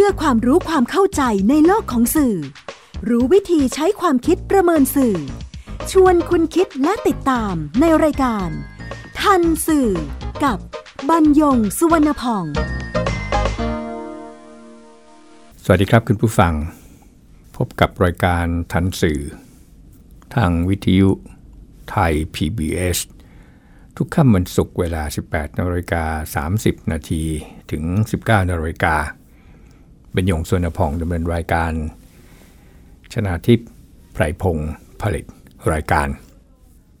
พื่อความรู้ความเข้าใจในโลกของสื่อ รู้วิธีใช้ความคิดประเมินสื่อ ชวนคุณคิดและติดตามในรายการ ทันสื่อ กับบรรยงสุวรรณพอง สวัสดีครับคุณผู้ฟัง พบกับรายการทันสื่อ ทางวิทยุไทย PBS ทุกค่ำวันศุกร์เวลา 18นาฬิกา30 นาทีถึง 19นาฬิกา เป็นยงสวนพองดำเนินรายการ ชนาทิพย์ไพรพงศ์ผลิตรายการ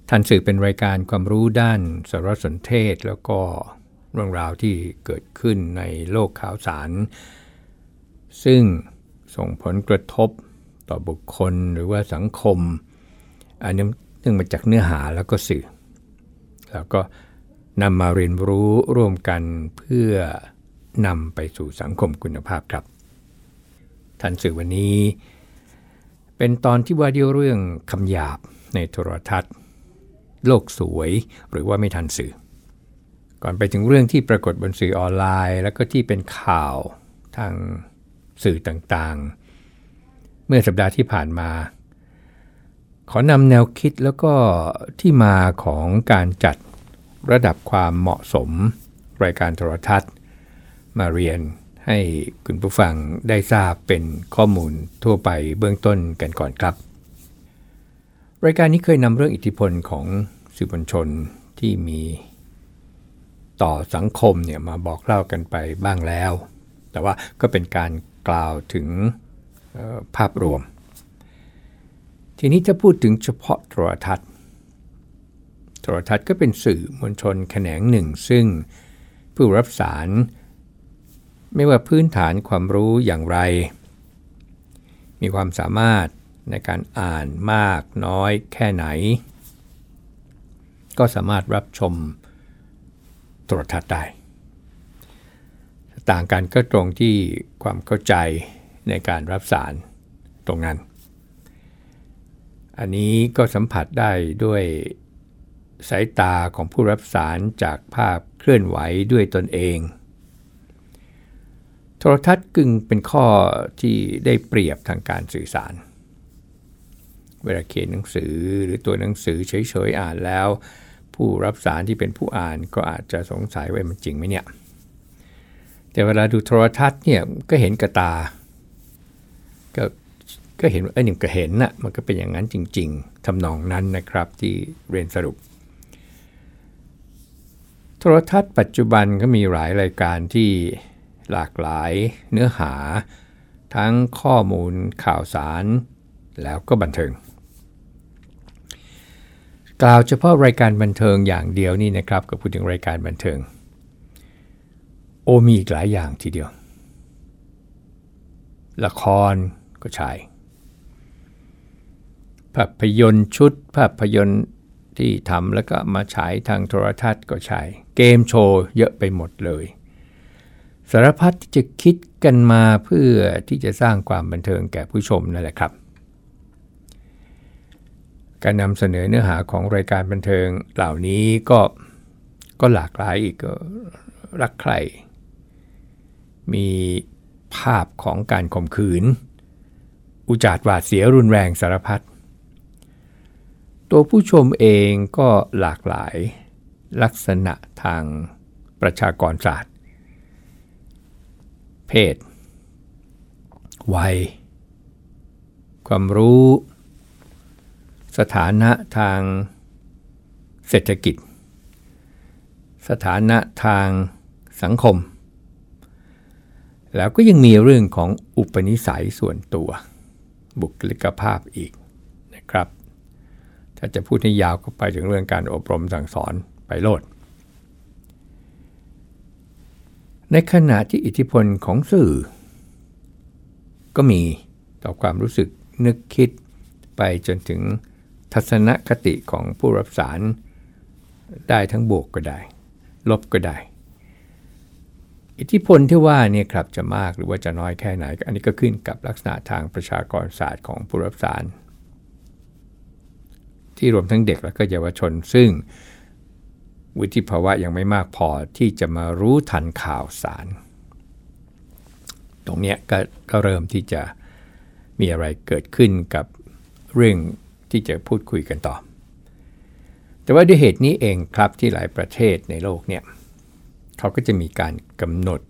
ทันสื่อเป็นรายการความรู้ด้านสารสนเทศแล้วก็เรื่องราวที่เกิดขึ้นในโลกข่าวสาร ซึ่งส่งผลกระทบต่อบุคคลหรือว่าสังคม อันนี้เนื่องมาจากเนื้อหาแล้วก็สื่อ แล้วก็นำมาเรียนรู้ร่วมกันเพื่อนำไปสู่สังคมคุณภาพครับ ทันสื่อวันนี้ เป็นตอนที่ว่าด้วยเรื่องคำหยาบในโทรทัศน์ โลกสวยหรือว่าไม่ทันสื่อ ก่อนไปถึงเรื่องที่ปรากฏบนสื่อออนไลน์ แล้วก็ที่เป็นข่าวทางสื่อต่างๆ เมื่อสัปดาห์ที่ผ่านมา ขอนำแนวคิดแล้วก็ที่มาของการจัดระดับความเหมาะสม รายการโทรทัศน์ มาเรียน ให้คุณผู้ฟังได้ทราบเป็นข้อมูลทั่วไปเบื้องต้นกันก่อนครับ รายการนี้เคยนำเรื่องอิทธิพลของสื่อมวลชนที่มีต่อสังคมเนี่ยมาบอกเล่ากันไปบ้างแล้ว แต่ว่าก็เป็นการกล่าวถึงภาพรวม ทีนี้ถ้าพูดถึงเฉพาะโทรทัศน์ โทรทัศน์ก็เป็นสื่อมวลชนแขนงหนึ่ง ซึ่งผู้รับสาร ไม่ว่าพื้นฐานความรู้อย่างไร มีความสามารถในการอ่านมากน้อยแค่ไหน ก็สามารถรับชมโทรทัศน์ได้ ต่างกันก็ตรงที่ความเข้าใจในการรับสารตรงนั้น อันนี้ก็สัมผัสได้ด้วยสายตาของผู้รับสารจากภาพเคลื่อนไหวด้วยตนเอง รทัศน์กึ่งเป็นข้อที่ได้เปรียบทางการสื่อสาร เวลาเขียนหนังสือหรือตัวหนังสือเฉยๆอ่านแล้ว ผู้รับสารที่เป็นผู้อ่านก็อาจจะสงสัยว่ามันจริงไหมเนี่ย แต่เวลาดูโทรทัศน์เนี่ยก็เห็นกระตา ก็ก็เห็นไอ้หนึ่งก็เห็นนะ่ะมันก็เป็นอย่างนั้นจริง ๆทำนองนั้นนะครับที่เรียนสรุป โทรทัศน์ปัจจุบันก็มีหลายรายการที่ หลากหลายเนื้อหา ทั้งข้อมูลข่าวสาร แล้วก็บันเทิง กล่าวเฉพาะรายการบันเทิงอย่างเดียวนี่นะครับก็พูดถึงรายการบันเทิง โอมีอีกหลายอย่างทีเดียว ละครก็ใช่ภาพยนตร์ชุดภาพยนตร์ที่ทำแล้วก็มาฉายทางโทรทัศน์ก็ใช่เกมโชว์เยอะไปหมดเลย สารพัดที่จะคิดกันมาเพื่อที่จะสร้างความบันเทิงแก่ผู้ชมนั่นแหละครับ การนำเสนอเนื้อหาของรายการบันเทิงเหล่านี้ก็ก็หลากหลายอีกรักใคร มีภาพของการข่มขืน อุจาดหวาดเสียรุนแรงสารพัดตัวผู้ชมเองก็หลากหลายลักษณะทางประชากรศาสตร์ เพศ วัย ความรู้ สถานะทางเศรษฐกิจ สถานะทางสังคม แล้วก็ยังมีเรื่องของอุปนิสัยส่วนตัว บุคลิกภาพอีกนะครับ ถ้าจะพูดให้ยาวก็ไปถึงเรื่องการอบรมสั่งสอนไปโลด ในขณะที่อิทธิพลของสื่อ ก็มีต่อความรู้สึกนึกคิดไปจนถึงทัศนคติของผู้รับสาร ได้ทั้งบวกก็ได้ ลบก็ได้ อิทธิพลที่ว่าเนี่ยครับจะมากหรือว่าจะน้อยแค่ไหน อันนี้ก็ขึ้นกับลักษณะทางประชากรศาสตร์ของผู้รับสาร ที่รวมทั้งเด็กและก็เยาวชนซึ่ง วุฒิภาวะยังไม่มากพอที่จะมารู้ทันข่าวสาร ตรงเนี้ยก็ก็เริ่มที่จะมีอะไรเกิดขึ้นกับเรื่องที่จะพูดคุยกันต่อ แต่ว่าด้วยเหตุนี้เองครับที่หลายประเทศในโลกเนี่ยเขาก็จะมีการกำหนด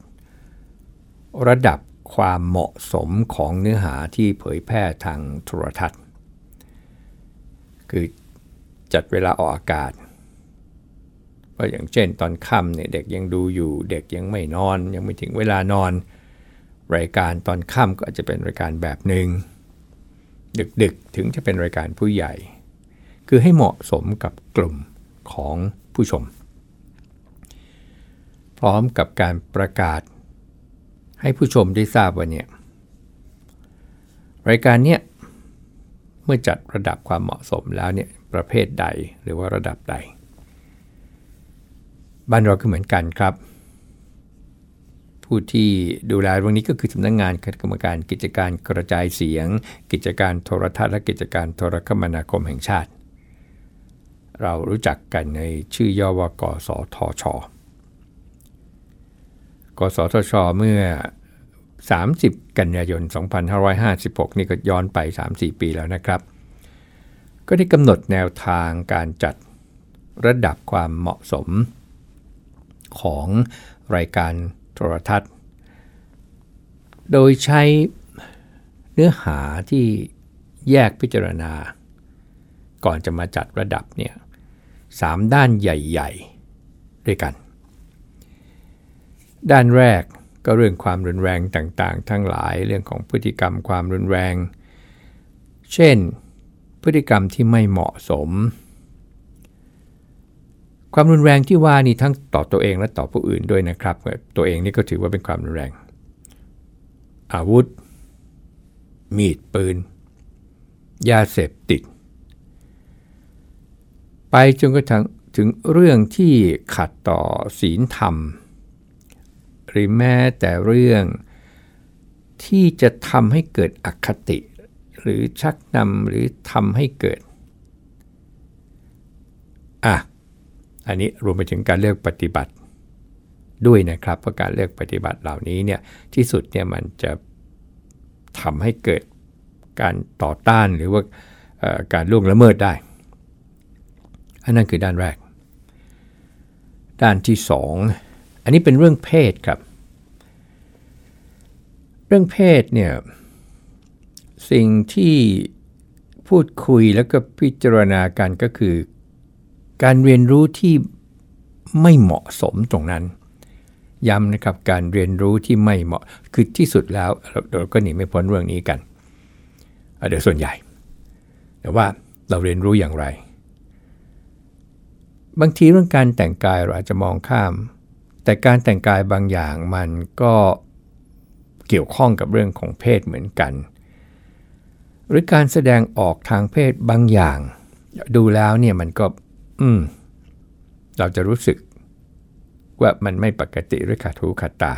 ระดับความเหมาะสมของเนื้อหาที่เผยแพร่ทางโทรทัศน์ คือจัดเวลาออกอากาศ ก็อย่างเช่นตอนค่ำเนี่ยเด็กยังดูอยู่ เด็กยังไม่นอน ยังไม่ถึงเวลานอน รายการตอนค่ำก็อาจจะเป็นรายการแบบหนึ่งดึกๆถึงจะเป็นรายการผู้ใหญ่ คือให้เหมาะสมกับกลุ่มของผู้ชม พร้อมกับการประกาศ ให้ผู้ชมได้ทราบว่าเนี่ยรายการเนี้ยเมื่อจัดระดับความเหมาะสมแล้วเนี่ยประเภทใดหรือว่าระดับใด บ้านเราก็เหมือนกันครับ ผู้ที่ดูแลเรื่องนี้ก็คือสำนักงงานคณะกรรมการกิจการกระจายเสียง กิจการโทรทัศน์และกิจการโทรคมนาคมแห่งชาติ เรารู้จักกันในชื่อย่อว่ากสทช กสทช เมื่อ 30 กันยายน 2556 นี่ก็ย้อนไป 3-4 ปีแล้วนะครับ ก็ได้กำหนดแนวทางการจัดระดับความเหมาะสม ของรายการโทรทัศน์ โดยใช้เนื้อหาที่แยกพิจารณา ก่อนจะมาจัดระดับเนี่ยสามด้านใหญ่ๆ ด้วยกัน ด้านแรกก็เรื่องความรุนแรงต่างๆ ทั้งหลายเรื่องของพฤติกรรมความรุนแรง เช่น พฤติกรรมที่ไม่เหมาะสม ความรุนแรงที่ว่านี่ทั้งต่อตัวเองและต่อผู้อื่นด้วยนะครับ ตัวเองนี่ก็ถือว่าเป็นความรุนแรง อาวุธ มีดปืน ยาเสพติด ไปจนกระทั่งถึงเรื่องที่ขัดต่อศีลธรรม หรือแม้แต่เรื่องที่จะทำให้เกิดอคติ หรือชักนำหรือทำให้เกิด อะ อันนี้รวมไปถึงการเลือกปฏิบัติด้วยนะครับเพราะการเลือกปฏิบัติเหล่านี้เนี่ยที่สุดเนี่ยมันจะทำให้เกิดการต่อต้านหรือว่าการล่วงละเมิดได้ อันนั้นคือด้านแรก ด้านที่สองอันนี้เป็นเรื่องเพศครับ เรื่องเพศเนี่ยสิ่งที่พูดคุยแล้วก็พิจารณากันก็คือ การเรียนรู้ที่ไม่เหมาะสมตรงนั้น ย้ำนะครับการเรียนรู้ที่ไม่เหมาะคือที่สุดแล้วเราก็หนีไม่พ้นเรื่องนี้กันเดี๋ยวส่วนใหญ่ แต่ว่าเราเรียนรู้อย่างไร บางทีเรื่องการแต่งกายเราอาจจะมองข้าม แต่การแต่งกายบางอย่างมันก็เกี่ยวข้องกับเรื่องของเพศเหมือนกัน หรือการแสดงออกทางเพศบางอย่าง ดูแล้วเนี่ยมันก็ อืม เราจะรู้สึกว่ามันไม่ปกติหรือขัดหูขัดตา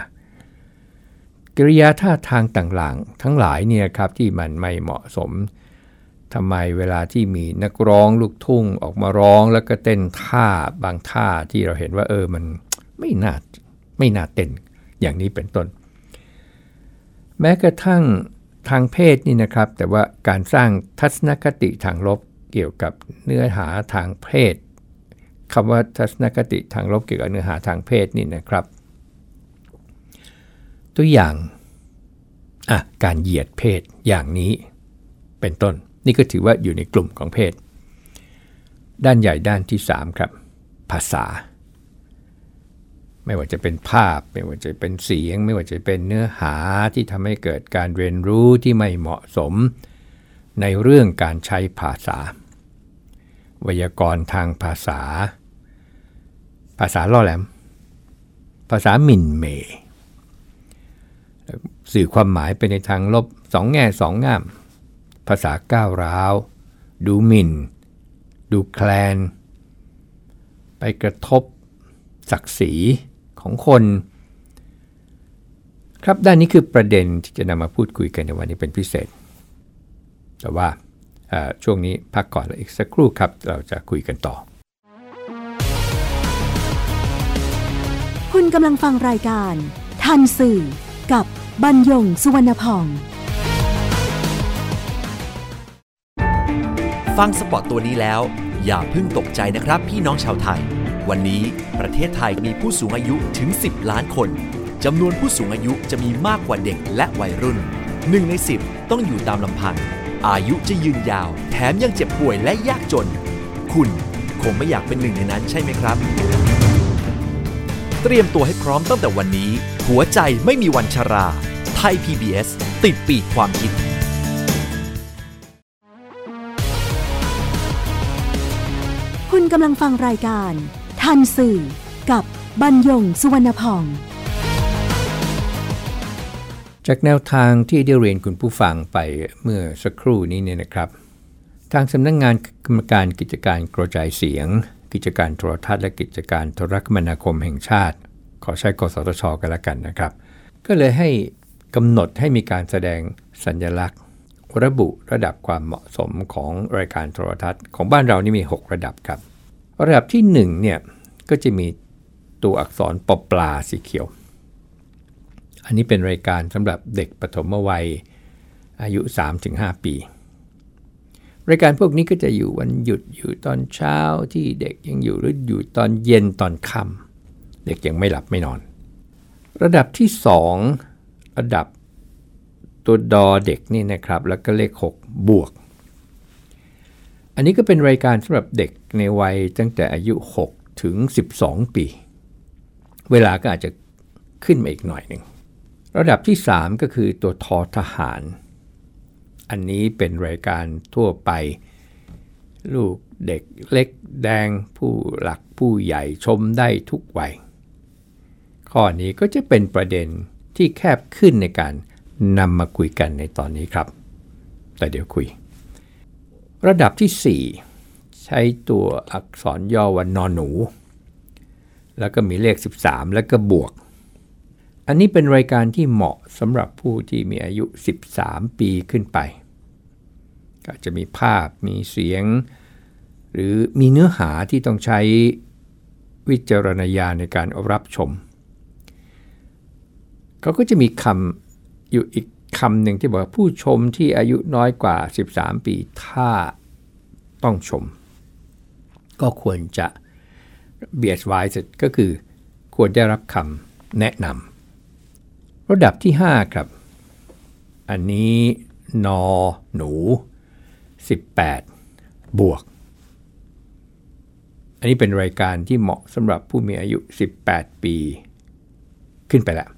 กิริยาท่าทางต่างๆ ทั้งหลายเนี่ยครับที่มันไม่เหมาะสมทำไมเวลาที่มีนักร้องลูกทุ่งออกมาร้องแล้วก็เต้นท่าบางท่าที่เราเห็นว่า เออมันไม่น่าไม่น่าเต้นอย่างนี้เป็นต้น แม้กระทั่งทางเพศนี่นะครับ แต่ว่าการสร้างทัศนคติทางลบเกี่ยวกับเนื้อหาทางเพศ คำว่าทัศนคติทางลบเกี่ยวกับเนื้อหาทางเพศนี่นะครับ ตัวอย่างอะการเหยียดเพศอย่างนี้เป็นต้น นี่ก็ถือว่าอยู่ในกลุ่มของเพศ ด้านใหญ่ด้านที่ 3 ครับ ภาษา ไม่ว่าจะเป็นภาพ ไม่ว่าจะเป็นเสียง ไม่ว่าจะเป็นเนื้อหาที่ทำให้เกิดการเรียนรู้ที่ไม่เหมาะสม ในเรื่องการใช้ภาษา ไวยากรณ์ทางภาษา ภาษาล่อแหลม ภาษาหมิ่นเมย์สื่อความหมายไปในทางลบสองแง่สองงาม ภาษาก้าวร้าว ดูหมิ่น ดูแคลน ไปกระทบ ศักดิ์ศรีของคน ครับด้านนี้คือประเด็นที่จะนำมาพูดคุยกันในวันนี้เป็นพิเศษ แต่ว่า ช่วงนี้พักก่อนแล้วอีกสักครู่ครับ เราจะคุยกันต่อ คุณกำลังฟังรายการ ทันสื่อ กับบรรยงสุวรรณพอง ฟังสปอตตัวนี้แล้ว อย่าเพิ่งตกใจนะครับพี่น้องชาวไทย วันนี้ประเทศไทยมีผู้สูงอายุถึง 10 ล้านคนจำนวนผู้สูงอายุจะมีมากกว่าเด็กและวัยรุ่นหนึ่งใน 10 ต้องอยู่ตามลำพัง อายุจะยืนยาว แถมยังเจ็บป่วยและยากจน คุณคงไม่อยากเป็นหนึ่งในนั้นใช่ไหมครับ เตรียมตัวให้พร้อมตั้งแต่วันนี้ หัวใจไม่มีวันชรา ไทย PBS ติดปีกความคิดคุณกำลังฟังรายการ ทันสื่อ กับบรรยงสุวรรณพอง จากแนวทางที่ได้เรียนคุณผู้ฟังไปเมื่อสักครู่นี้เนี่ยนะครับ ทางสำนักงงานกรรมการกิจการกระจายเสียง กิจการโทรทัศน์และกิจการโทรคมนาคมแห่งชาติ ขอใช้กสทชกันละกันนะครับ ก็เลยให้กำหนดให้มีการแสดงสัญลักษณ์ ระบุระดับความเหมาะสมของรายการโทรทัศน์ ของบ้านเรานี่มี 6 ระดับครับ ระดับที่1เนี่ยก็จะมีตัวอักษรปปลาสีเขียว อันนี้เป็นรายการสำหรับเด็กปฐมวัย อายุ 3-5 ปี รายการพวกนี้ก็จะอยู่วันหยุดอยู่ตอนเช้าที่เด็กยังอยู่หรืออยู่ตอนเย็นตอนค่ำเด็กยังไม่หลับไม่นอน ระดับที่ 2 ระดับตัวดอเด็กนี่นะครับ แล้วก็เลข 6 บวก อันนี้ก็เป็นรายการสำหรับเด็กในวัยตั้งแต่อายุ 6 ถึง 12 ปี เวลาก็อาจจะขึ้นมาอีกหน่อยหนึ่ง ระดับที่ 3 ก็คือตัวทอทหาร อันนี้เป็นรายการทั่วไป ลูกเด็กเล็กแดงผู้หลักผู้ใหญ่ชมได้ทุกวัย ข้อนี้ก็จะเป็นประเด็นที่แคบขึ้นในการนำมาคุยกันในตอนนี้ครับ แต่เดี๋ยวคุย ระดับที่ 4 ใช้ตัวอักษรย่อว่านอนหนู แล้วก็มีเลข 13 แล้วก็บวก อันนี้เป็นรายการที่เหมาะสำหรับผู้ที่มีอายุ 13 ปีขึ้นไป ก็จะมีภาพมีเสียง หรือมีเนื้อหาที่ต้องใช้วิจารณญาณในการรับชม เขาก็จะมีคำอยู่อีกคำหนึ่งที่บอกว่าผู้ชมที่อายุน้อยกว่า 13 ปีถ้าต้องชม ก็ควรจะ be advised ก็คือควรได้รับคำแนะนำ ระดับที่ 5 ครับ อันนี้นอหนู 18 บวก อันนี้เป็นรายการที่เหมาะสำหรับผู้มีอายุ 18 ปี ขึ้นไปแล้ว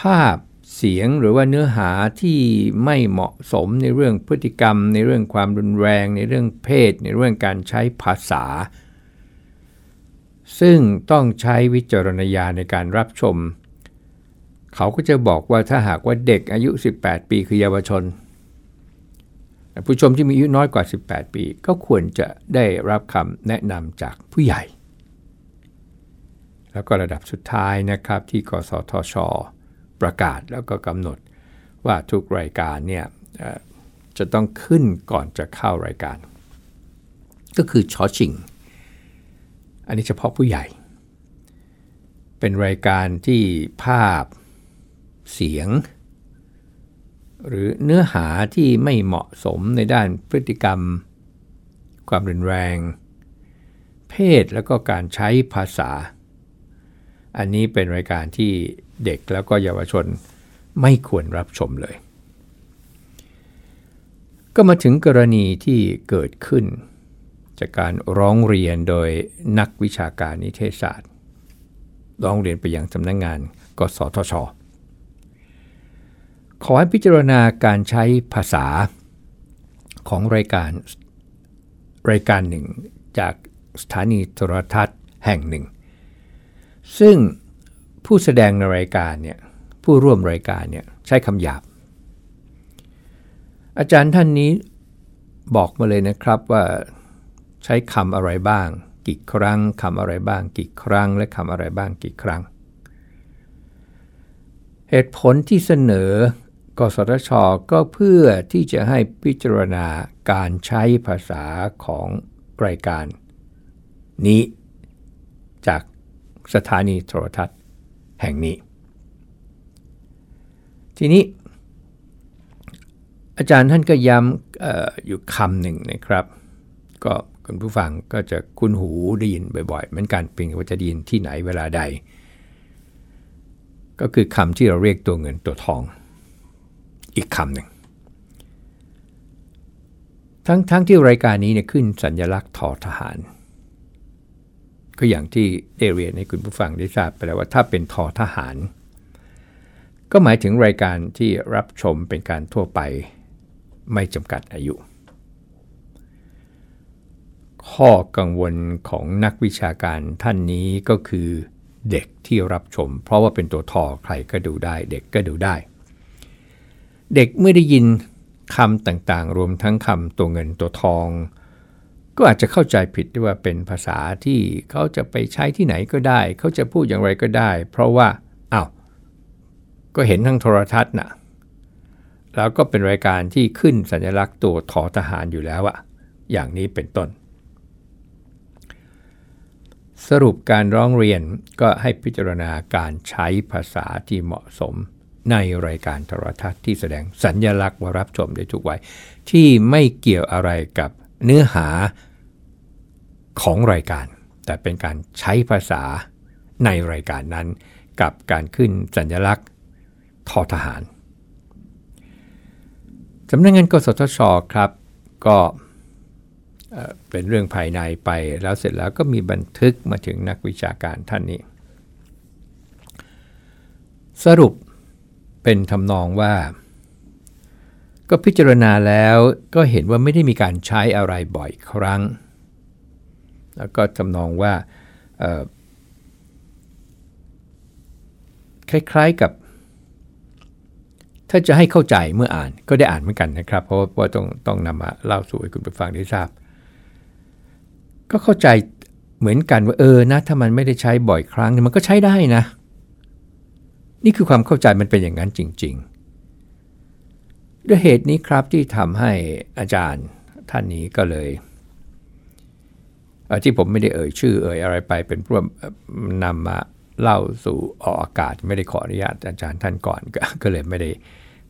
ภาพเสียงหรือว่าเนื้อหาที่ไม่เหมาะสมในเรื่องพฤติกรรม ในเรื่องความรุนแรง ในเรื่องเพศ ในเรื่องการใช้ภาษา ซึ่งต้องใช้วิจารณญาณในการรับชม เขาก็จะบอกว่าถ้าหากว่าเด็กอายุ 18 ปีคือเยาวชน ผู้ชมที่มีอายุน้อยกว่า 18 ปี ก็ควรจะได้รับคำแนะนำจากผู้ใหญ่ แล้วก็ระดับสุดท้ายนะครับที่กสทช ประกาศแล้วก็กำหนดว่าทุกรายการเนี่ยจะต้องขึ้นก่อนจะเข้ารายการ ก็คือชอชิง อันนี้เฉพาะผู้ใหญ่ เป็นรายการที่ภาพ เสียง หรือเนื้อหาที่ไม่เหมาะสมในด้านพฤติกรรม ความรุนแรง เพศแล้วก็การใช้ภาษา อันนี้เป็นรายการที่เด็กแล้วก็เยาวชนไม่ควรรับชมเลย ก็มาถึงกรณีที่เกิดขึ้น จากการร้องเรียนโดยนักวิชาการนิเทศศาสตร์ ร้องเรียนไปยังสำนักงงานกสทช ขอให้พิจารณาการใช้ภาษาของรายการรายการหนึ่งจากสถานีโทรทัศน์แห่งหนึ่ง ซึ่งผู้แสดงในรายการเนี่ยผู้ร่วมรายการเนี่ยใช้คำหยาบ อาจารย์ท่านนี้บอกมาเลยนะครับว่าใช้คำอะไรบ้าง กี่ครั้งคำอะไรบ้าง กี่ครั้ง และคำอะไรบ้างกี่ครั้ง เหตุผลที่เสนอ กสทช ก็เพื่อที่จะให้พิจารณาการใช้ภาษาของรายการ นี้จากสถานีโทรทัศน์แห่งนี้ ทีนี้ อาจารย์ท่านก็ย้ำอออยู่คำหนึ่งนะครับ ก็คุณผู้ฟังก็จะคุ้นหูได้ยินบ่อยๆเหมือนกันเพียงว่าจะได้ยินที่ไหนเวลาใด ก็คือคำที่เราเรียกตัวเงินตัวทอง อีกคำหนึ่ง ทั้งทั้งที่รายการนี้เนี่ยขึ้นสัญลักษณ์ทอทหาร ก็อย่างที่เอเรียนให้คุณผู้ฟังได้ทราบไปแล้วว่าถ้าเป็นทอทหาร ก็หมายถึงรายการที่รับชมเป็นการทั่วไปไม่จำกัดอายุ ข้อกังวลของนักวิชาการท่านนี้ก็คือเด็กที่รับชม เพราะว่าเป็นตัวทอใครก็ดูได้ เด็กก็ดูได้ เด็กเมื่อได้ยินคำต่างๆ รวมทั้งคำตัวเงินตัวทอง ก็อาจจะเข้าใจผิดด้ว่าเป็นภาษาที่เขาจะไปใช้ที่ไหนก็ได้ เขาจะพูดอย่างไรก็ได้ เพราะว่าอา้าวก็เห็นทั้งโทรทัศน์นะ่ะแล้วก็เป็นรายการที่ขึ้นสัญลักษณ์ตัวทอทหารอยู่แล้วอะอย่างนี้เป็นต้น สรุปการร้องเรียนก็ให้พิจารณาการใช้ภาษาที่เหมาะสม ในรายการโทรทัศน์ที่แสดงสัญญลักษณ์ว่ารับชมได้ทุกวัยที่ไม่เกี่ยวอะไรกับเนื้อหาของรายการ แต่เป็นการใช้ภาษาในรายการนั้น กับการขึ้นสัญญลักษณ์ทอทหารสำนักงงานกสทชครับ ก็เป็นเรื่องภายในไปแล้วเสร็จแล้วก็มีบันทึกมาถึงนักวิชาการท่านนี้ สรุป เป็นทำนองว่า ก็พิจารณาแล้วก็เห็นว่าไม่ได้มีการใช้อะไรบ่อยครั้ง แล้วก็ทำนองว่าคล้ายๆกับ ถ้าจะให้เข้าใจเมื่ออ่านก็ได้อ่านเหมือนกันนะครับ เพราะว่าต้องต้องนำมาเล่าสู่ให้คุณผู้ฟังได้ทราบ ก็เข้าใจเหมือนกันว่าเออนะถ้ามันไม่ได้ใช้บ่อยครั้งมันก็ใช้ได้นะ นี่คือความเข้าใจมันเป็นอย่างนั้นจริง ๆ ด้วยเหตุนี้ครับที่ทำให้อาจารย์ท่านนี้ก็เลยที่ผมไม่ได้เอ่ยชื่อเอ่ยอะไรไปเป็นพวกนำมาเล่าสู่ออกอากาศ ไม่ได้ขออนุญาตอาจารย์ท่านก่อนก็เลยไม่ได้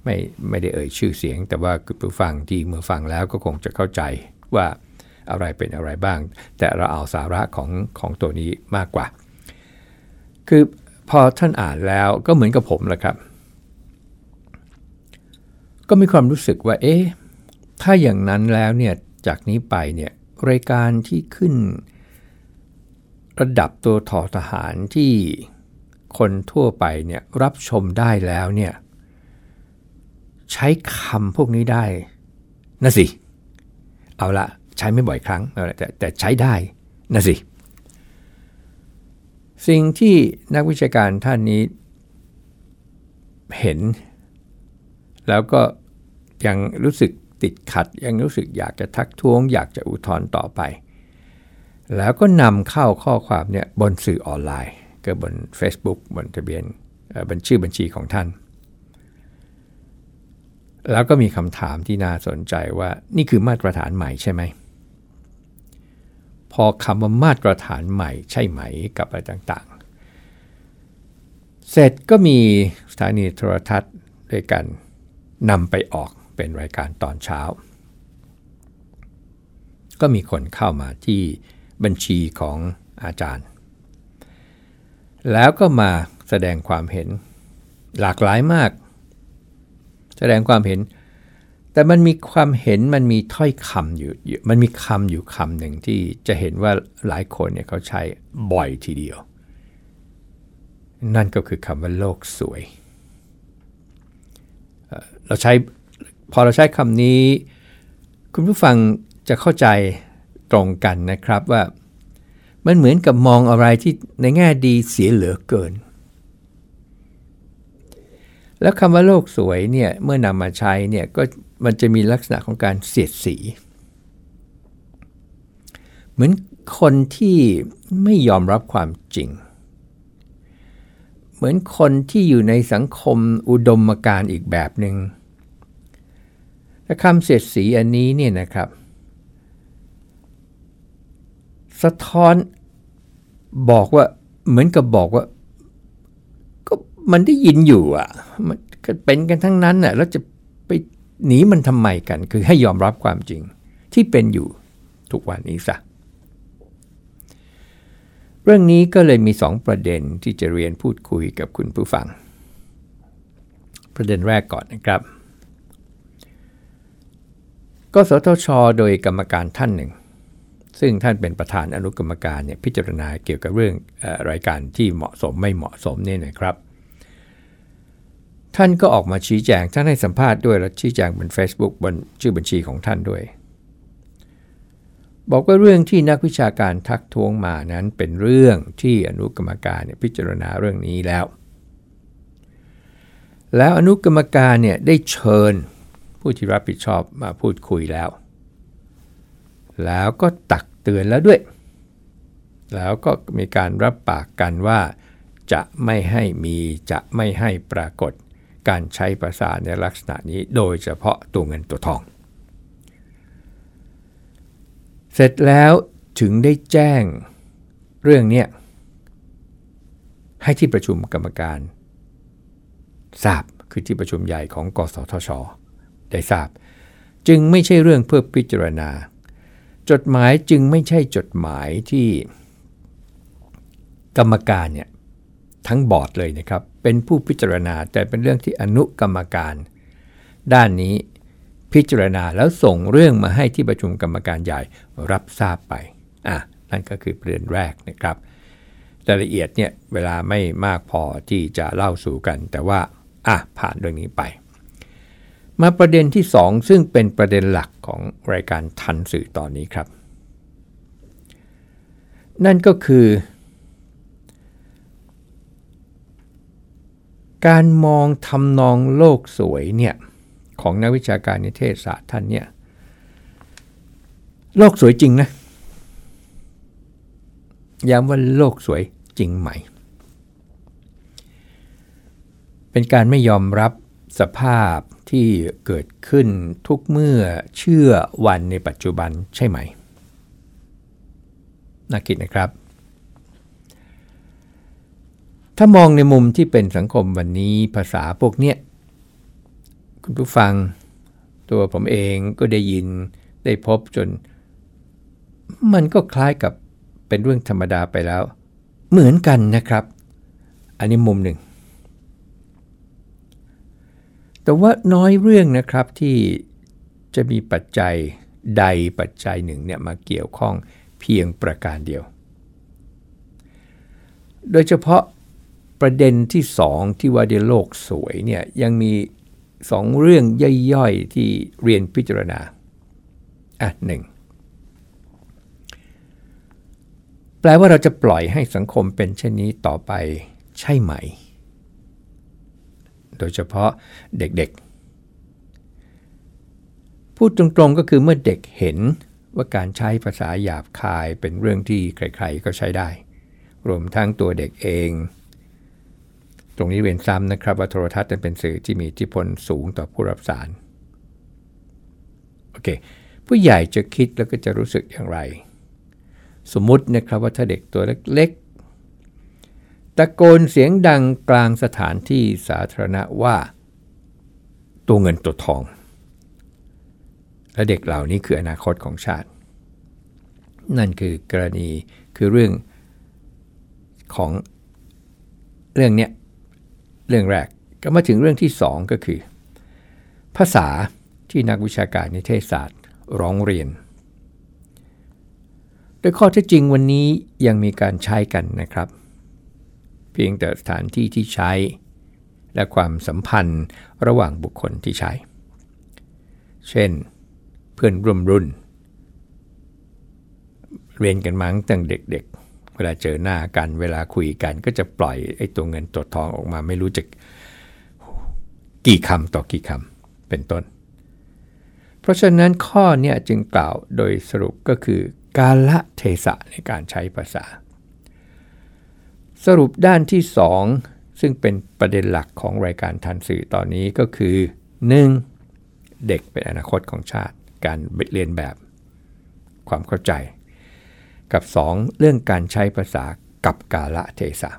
ไม่ไม่ได้เอ่ยชื่อเสียง แต่ว่าผู้ฟังที่เมื่อฟังแล้วก็คงจะเข้าใจว่าอะไรเป็นอะไรบ้าง แต่เราเอาสาระของของตัวนี้มากกว่า คือ พอท่านอ่านแล้วก็เหมือนกับผมแหละครับ ก็มีความรู้สึกว่า เอ๊ะ ถ้าอย่างนั้นแล้วเนี่ย จากนี้ไปเนี่ย รายการที่ขึ้น ระดับตัวทอทหารที่คนทั่วไปเนี่ยรับชมได้แล้วเนี่ย ใช้คำพวกนี้ได้นะสิ เอาละใช้ไม่บ่อยครั้งแต่แต่ใช้ได้นะสิ สิ่งที่นักวิชาการท่านนี้เห็น แล้วก็ยังรู้สึกติดขัด ยังรู้สึกอยากจะทักท้วง อยากจะอุทธรณ์ต่อไป แล้วก็นำเข้าข้อความเนี่ยบนสื่อออนไลน์ ก็บน Facebook บนทะเบียนบัญชีบัญชีของท่าน แล้วก็มีคำถามที่น่าสนใจว่านี่คือมาตรฐานใหม่ใช่ไหม อคำว่ามาตรฐานใหม่ใช่ไหมกับอะไรต่างๆ เสร็จก็มีสถานีโทรทัศน์ด้วยกันนำไปออกเป็นรายการตอนเช้า ก็มีคนเข้ามาที่บัญชีของอาจารย์ แล้วก็มาแสดงความเห็นหลากหลายมาก แสดงความเห็น แต่มันมีความเห็นมันมีถ้อยคำอยู่ มันมีคำอยู่คำหนึ่งที่จะเห็นว่าหลายคนเนี่ยเขาใช้บ่อยทีเดียว นั่นก็คือคำว่าโลกสวย เราใช้พอเราใช้คำนี้ คุณผู้ฟังจะเข้าใจตรงกันนะครับว่า มันเหมือนกับมองอะไรที่ในแง่ดีเสียเหลือเกิน แล้วคำว่าโลกสวยเนี่ยเมื่อนำมาใช้เนี่ยก็มันจะมีลักษณะของการเสียดสี เหมือนคนที่ไม่ยอมรับความจริง เหมือนคนที่อยู่ในสังคมอุดมการอีกแบบหนึง่งและคำเสียดสีอันนี้เนี่ยนะครับ สะท้อนบอกว่าเหมือนกับบอกว่า มันได้ยินอยู่อะก็เป็นกันทั้งนั้นน่ะแล้วจะไปหนีมันทำไมกัน คือให้ยอมรับความจริงที่เป็นอยู่ทุกวันนี้ซะเรื่องนี้ก็เลยมีสองประเด็นที่จะเรียนพูดคุยกับคุณผู้ฟัง ประเด็นแรกก่อนนะครับกสทช โดยกรรมการท่านหนึ่ง ซึ่งท่านเป็นประธานอนุกรรมการเนี่ยพิจารณาเกี่ยวกับเรื่องอรายการที่เหมาะสมไม่เหมาะสมเนี่ยนะครับ ท่านก็ออกมาชี้แจงท่านให้สัมภาษณ์ด้วยและชี้แจงบน Facebook บนชื่อบัญชีของท่านด้วย บอกว่าเรื่องที่นักวิชาการทักท้วงมานั้นเป็นเรื่องที่อนุกรรมการเนี่ยพิจารณาเรื่องนี้แล้ว แล้วอนุกรรมการเนี่ยได้เชิญผู้ที่รับผิดชอบมาพูดคุยแล้ว แล้วก็ตักเตือนแล้วด้วย แล้วก็มีการรับปากกันว่าจะไม่ให้มีจะไม่ให้ปรากฏ การใช้ภาษาในลักษณะนี้โดยเฉพาะตัวเงินตัวทอง เสร็จแล้วถึงได้แจ้งเรื่องนี้ให้ที่ประชุมกรรมการทราบคือที่ประชุมใหญ่ของกสทช ได้ทราบ จึงไม่ใช่เรื่องเพื่อพิจารณา จดหมายจึงไม่ใช่จดหมายที่กรรมการเนี่ย ทั้งบอร์ดเลยนะครับ เป็นผู้พิจารณาแต่เป็นเรื่องที่อนุกรรมการ ด้านนี้พิจารณาแล้วส่งเรื่องมาให้ที่ประชุมกรรมการใหญ่รับทราบไปอะนั่นก็คือประเด็นแรกนะครับรายละเอียดเนี่ยเวลาไม่มากพอที่จะเล่าสู่กัน แต่ว่าอะผ่านเรื่องนี้ไป มาประเด็นที่ 2 ซึ่งเป็นประเด็นหลักของรายการทันสื่อตอนนี้ครับ นั่นก็คือ การมองทำนองโลกสวยเนี่ยของนักวิชาการนิเทศศาสตร์ท่านเนี่ยโลกสวยจริงนะย้ำว่าโลกสวยจริงไหม เป็นการไม่ยอมรับสภาพที่เกิดขึ้นทุกเมื่อเชื่อวันในปัจจุบันใช่ไหมน่าคิดนะครับ ถ้ามองในมุมที่เป็นสังคมวันนี้ภาษาพวกเนี้ยคุณผู้ฟังตัวผมเองก็ได้ยินได้พบจน มันก็คล้ายกับเป็นเรื่องธรรมดาไปแล้ว เหมือนกันนะครับ อันนี้มุมหนึ่ง แต่ว่าน้อยเรื่องนะครับที่จะมีปัจจัยใดปัจจัยหนึ่งเนี่ยมาเกี่ยวข้องเพียงประการเดียว โดยเฉพาะ ประเด็นที่สองที่ว่าในโลกสวยเนี่ยยังมีสองเรื่องย่อยๆที่เรียนพิจารณาอะหนึ่งแปลว่าเราจะปล่อยให้สังคมเป็นเช่นนี้ต่อไปใช่ไหม โดยเฉพาะเด็กๆ พูดตรงๆก็คือเมื่อเด็กเห็นว่าการใช้ภาษาหยาบคายเป็นเรื่องที่ใครๆก็ใช้ได้ รวมทั้งตัวเด็กเอง ตรงนี้เรียนซ้ำนะครับว่าโทรทัศน์เป็นสื่อที่มีอิทธิพลสูงต่อผู้รับสารโอเคผู้ใหญ่จะคิดแล้วก็จะรู้สึกอย่างไร สมมุตินะครับว่าถ้าเด็กตัวเล็กๆตะโกนเสียงดังกลางสถานที่สาธารณะว่า ตัวเงินตัวทอง และเด็กเหล่านี้คืออนาคตของชาติ นั่นคือกรณีคือเรื่องของเรื่องเนี้ย เรื่องแรกก็มาถึงเรื่องที่ 2 ก็คือ ภาษาที่นักวิชาการนิเทศศาสตร์ร้องเรียน โดยข้อเท็จจริงวันนี้ยังมีการใช้กันนะครับ เพียงแต่สถานที่ที่ใช้ และความสัมพันธ์ระหว่างบุคคลที่ใช้ เช่น เพื่อนร่วมรุ่น เรียนกันมาตั้งเด็ก เวลาเจอหน้ากันเวลาคุยกันก็จะปล่อยไอ้ตัวเงินตัวทองออกมาไม่รู้จะกี่คำต่อกี่คำเป็นต้น เพราะฉะนั้นข้อนี้จึงกล่าวโดยสรุปก็คือ กาละเทศะในการใช้ภาษา สรุปด้านที่ 2 ซึ่งเป็นประเด็นหลักของรายการทันสื่อตอนนี้ก็คือ 1. เด็กเป็นอนาคตของชาติ การเรียนแบบ ความเข้าใจ กับ 2 เรื่องการใช้ภาษากับกาละเทศะ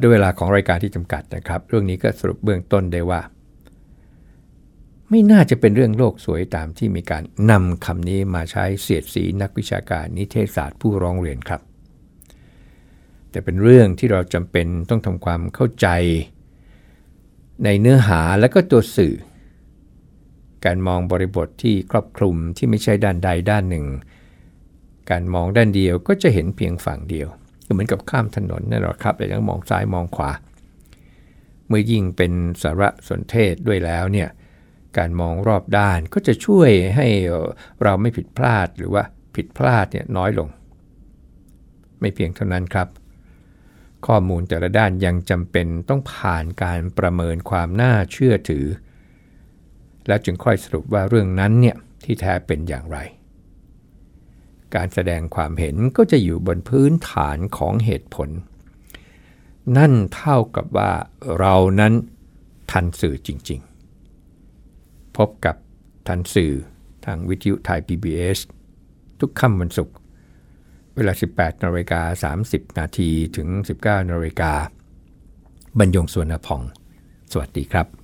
ด้วยเวลาของรายการที่จำกัดนะครับ เรื่องนี้ก็สรุปเบื้องต้นได้ว่า ไม่น่าจะเป็นเรื่องโลกสวยตามที่มีการนำคำนี้มาใช้เสียดสีนักวิชาการนิเทศศาสตร์ผู้ร้องเรียนครับ แต่เป็นเรื่องที่เราจำเป็นต้องทำความเข้าใจ ในเนื้อหาและก็ตัวสื่อ การมองบริบทที่ครอบคลุมที่ไม่ใช่ด้านใดด้านหนึ่ง การมองด้านเดียวก็จะเห็นเพียงฝั่งเดียวก็เหมือนกับข้ามถนนนั่นแหละครับแต่ยังมองซ้ายมองขวา เมื่อยิ่งเป็นสารสนเทศด้วยแล้วเนี่ยการมองรอบด้านก็จะช่วยให้เราไม่ผิดพลาดหรือว่าผิดพลาดเนี่ยน้อยลง ไม่เพียงเท่านั้นครับ ข้อมูลแต่ละด้านยังจำเป็นต้องผ่านการประเมินความน่าเชื่อถือ แล้วจึงค่อยสรุปว่าเรื่องนั้นเนี่ยที่แท้เป็นอย่างไร การแสดงความเห็นก็จะอยู่บนพื้นฐานของเหตุผล นั่นเท่ากับว่าเรานั้นทันสื่อจริง ๆ พบกับทันสื่อทางวิทยุไทย PBS ทุกค่ำวันศุกร์เวลา 18นาฬิกา30 นาทีถึง 19นาฬิกาบรรยงสวนพอง สวัสดีครับ